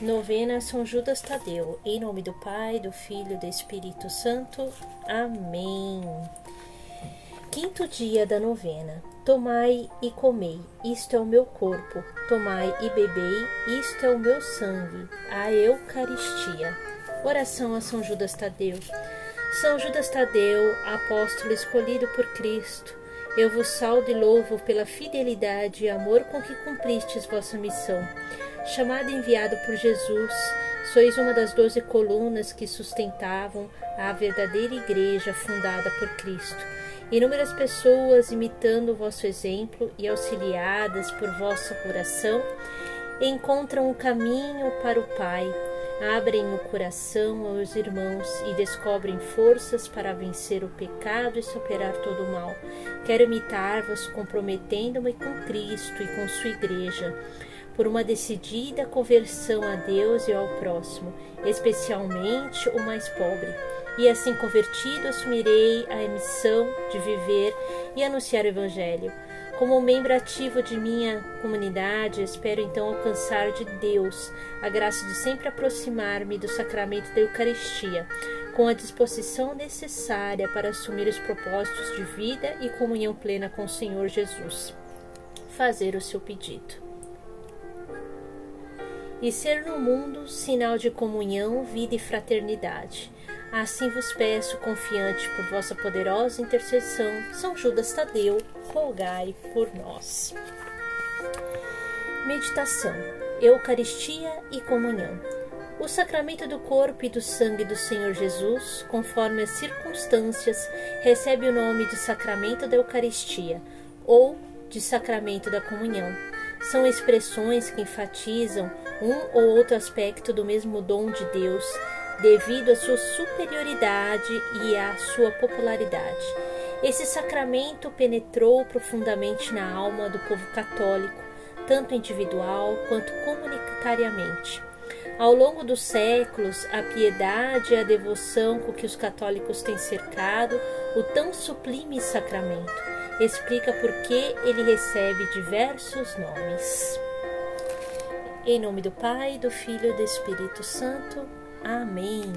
Novena São Judas Tadeu. Em nome do Pai, do Filho e do Espírito Santo. Amém. Quinto dia da novena. Tomai e comei, isto é o meu corpo. Tomai e bebei, isto é o meu sangue, a Eucaristia. Oração a São Judas Tadeu. São Judas Tadeu, apóstolo escolhido por Cristo, eu vos saldo e louvo pela fidelidade e amor com que cumpristes vossa missão chamado e enviado por Jesus, sois uma das doze colunas que sustentavam a verdadeira igreja fundada por Cristo. Inúmeras pessoas, imitando o vosso exemplo e auxiliadas por vossa coração, encontram o caminho para o Pai, abrem o coração aos irmãos e descobrem forças para vencer o pecado e superar todo o mal. Quero imitar-vos, comprometendo-me com Cristo e com sua igreja por uma decidida conversão a Deus e ao próximo, especialmente o mais pobre. E assim convertido, assumirei a missão de viver e anunciar o Evangelho. Como membro ativo de minha comunidade, espero então alcançar de Deus a graça de sempre aproximar-me do sacramento da Eucaristia, com a disposição necessária para assumir os propósitos de vida e comunhão plena com o Senhor Jesus. Fazer o seu pedido e ser no mundo sinal de comunhão, vida e fraternidade. Assim vos peço, confiante por vossa poderosa intercessão, São Judas Tadeu, rogai por nós. Meditação: Eucaristia e comunhão. O sacramento do corpo e do sangue do Senhor Jesus, conforme as circunstâncias, recebe o nome de sacramento da Eucaristia ou de sacramento da comunhão. São expressões que enfatizam um ou outro aspecto do mesmo dom de Deus, devido à sua superioridade e à sua popularidade. Esse sacramento penetrou profundamente na alma do povo católico, tanto individual quanto comunitariamente. Ao longo dos séculos, a piedade e a devoção com que os católicos têm cercado o tão sublime sacramento explica por que ele recebe diversos nomes. Em nome do Pai, do Filho e do Espírito Santo. Amém.